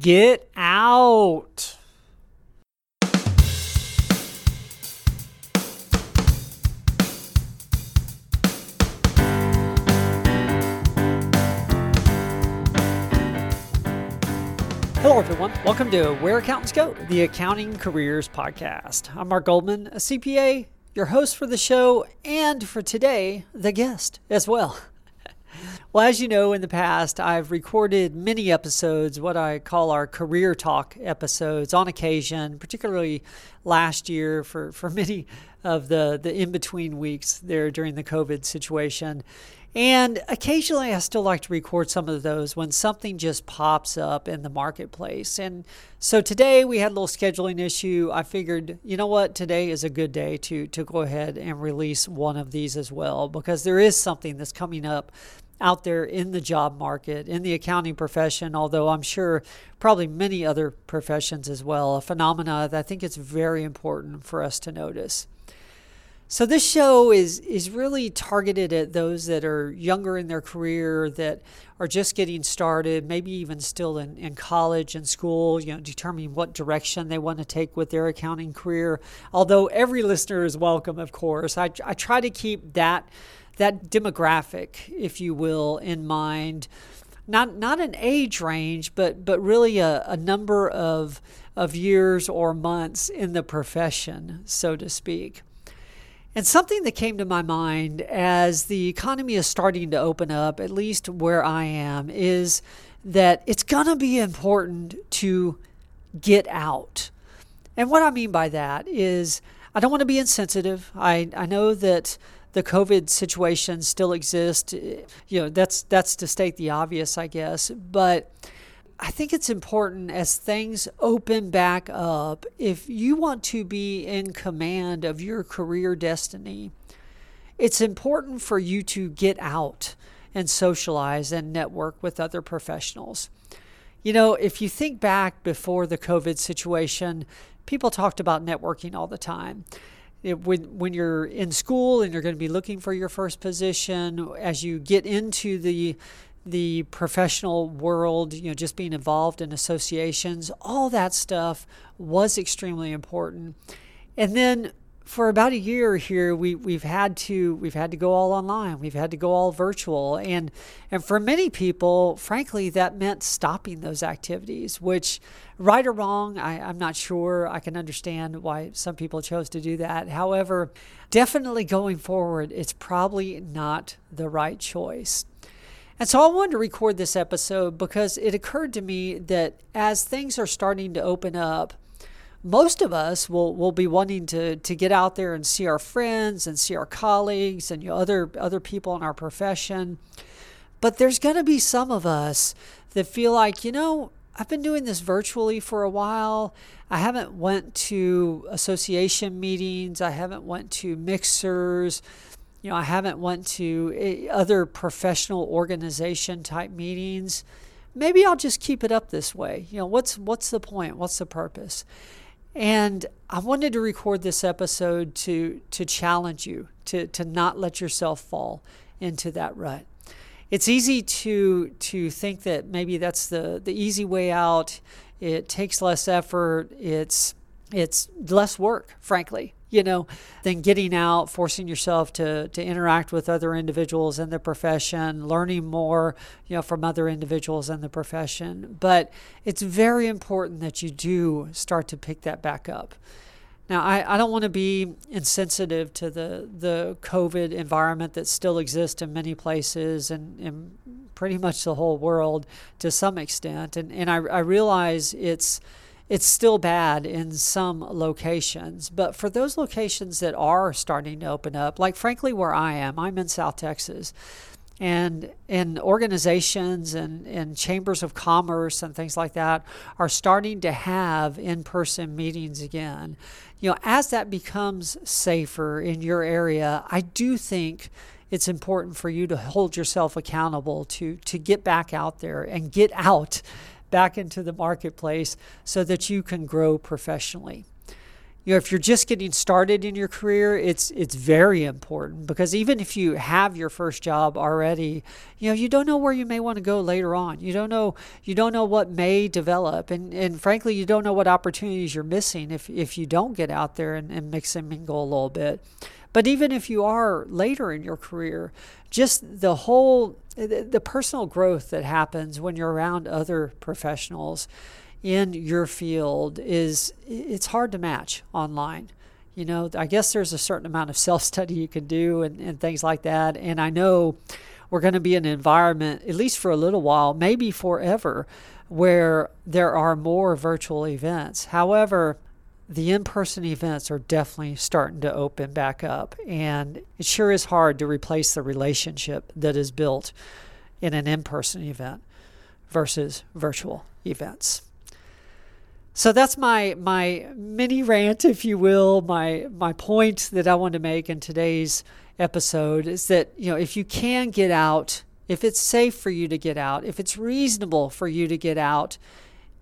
Get out. Hello, everyone. Welcome to Where Accountants Go, the Accounting Careers Podcast. I'm Mark Goldman, a CPA, your host for the show, and for today, the guest as well. Well, as you know, in the past, I've recorded many episodes, what I call our career talk episodes, on occasion, particularly last year for, for many of the, the in between weeks there during the COVID situation. And occasionally, I still like to record some of those when something just pops up in the marketplace. And so today we had a little scheduling issue. I figured, you know what, today is a good day to, to go ahead and release one of these as well because there is something that's coming up out there in the job market, in the accounting profession, although I'm sure probably many other professions as well, a phenomena that I think it's very important for us to notice. So this show is is really targeted at those that are younger in their career, that are just getting started, maybe even still in, in college and school, you know, determining what direction they want to take with their accounting career. Although every listener is welcome, of course. I, I try to keep that that demographic, if you will, in mind. Not not an age range, but but really a, a number of of years or months in the profession, so to speak. And something that came to my mind as the economy is starting to open up, at least where I am, is that it's going to be important to get out. And what I mean by that is I don't want to be insensitive. I, I know that the COVID situation still exists. You know, that's that's to state the obvious, I guess. But I think it's important as things open back up, if you want to be in command of your career destiny, it's important for you to get out and socialize and network with other professionals. You know, if you think back before the COVID situation, people talked about networking all the time it, when when you're in school and you're going to be looking for your first position, as you get into the the professional world, you know, just being involved in associations, all that stuff was extremely important. And then for about a year here we we've had to we've had to go all online. We've had to go all virtual. And and for many people frankly that meant stopping those activities which right or wrong I, i'm not sure. I can understand why some people chose to do that. However definitely going forward it's probably not the right choice and so I wanted to record this episode because it occurred to me that as things are starting to open up, most of us will, will be wanting to, to get out there and see our friends and see our colleagues and you know, other other people in our profession. But there's going to be some of us that feel like, you know, I've been doing this virtually for a while. I haven't went to association meetings. I haven't went to mixers. You know, I haven't went to eh, other professional organization type meetings. Maybe I'll just keep it up this way. You know, what's what's the point? What's the purpose? And I wanted to record this episode to to challenge you to to not let yourself fall into that rut. It's easy to to think that maybe that's the the easy way out. It takes less effort. It's it's less work, frankly you know, than getting out, forcing yourself to, to interact with other individuals in the profession, learning more, you know, from other individuals in the profession. But it's very important that you do start to pick that back up. Now, I, I don't want to be insensitive to the, the COVID environment that still exists in many places and, and pretty much the whole world to some extent. And, and I, I realize it's, it's still bad in some locations. But for those locations that are starting to open up, like frankly where I am, I'm in South Texas. And in organizations and, and chambers of commerce and things like that are starting to have in-person meetings again. You know, as that becomes safer in your area, I do think it's important for you to hold yourself accountable to to get back out there and get out back into the marketplace so that you can grow professionally. you know if you're just getting started in your career it's it's very important because even if you have your first job already you know you don't know where you may want to go later on you don't know you don't know what may develop and and frankly you don't know what opportunities you're missing if if you don't get out there and, and mix and mingle a little bit but even if you are later in your career just the whole the, personal growth that happens when you're around other professionals in your field is it's hard to match online. You know, I guess there's a certain amount of self study you can do and, and things like that. And I know we're going to be in an environment, at least for a little while, maybe forever, where there are more virtual events. However, the in person events are definitely starting to open back up. And it sure is hard to replace the relationship that is built in an in person event versus virtual events. So that's my my mini rant, if you will, my my point that I want to make in today's episode is that you know if you can get out, if it's safe for you to get out, if it's reasonable for you to get out,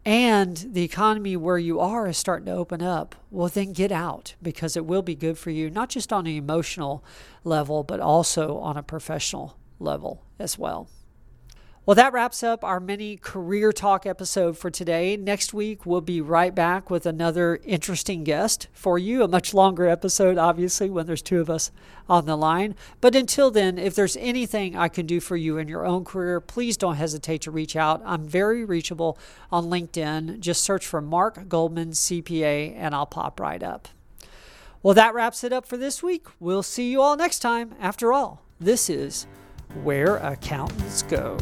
and the economy where you are is starting to open up, well, then get out because it will be good for you, not just on an emotional level, but also on a professional level as well. Well, that wraps up our mini career talk episode for today. Next week, we'll be right back with another interesting guest for you. A much longer episode, obviously, when there's two of us on the line. But until then, if there's anything I can do for you in your own career, please don't hesitate to reach out. I'm very reachable on LinkedIn. Just search for Mark Goldman CPA and I'll pop right up. Well, that wraps it up for this week. We'll see you all next time. After all, this is where accountants go.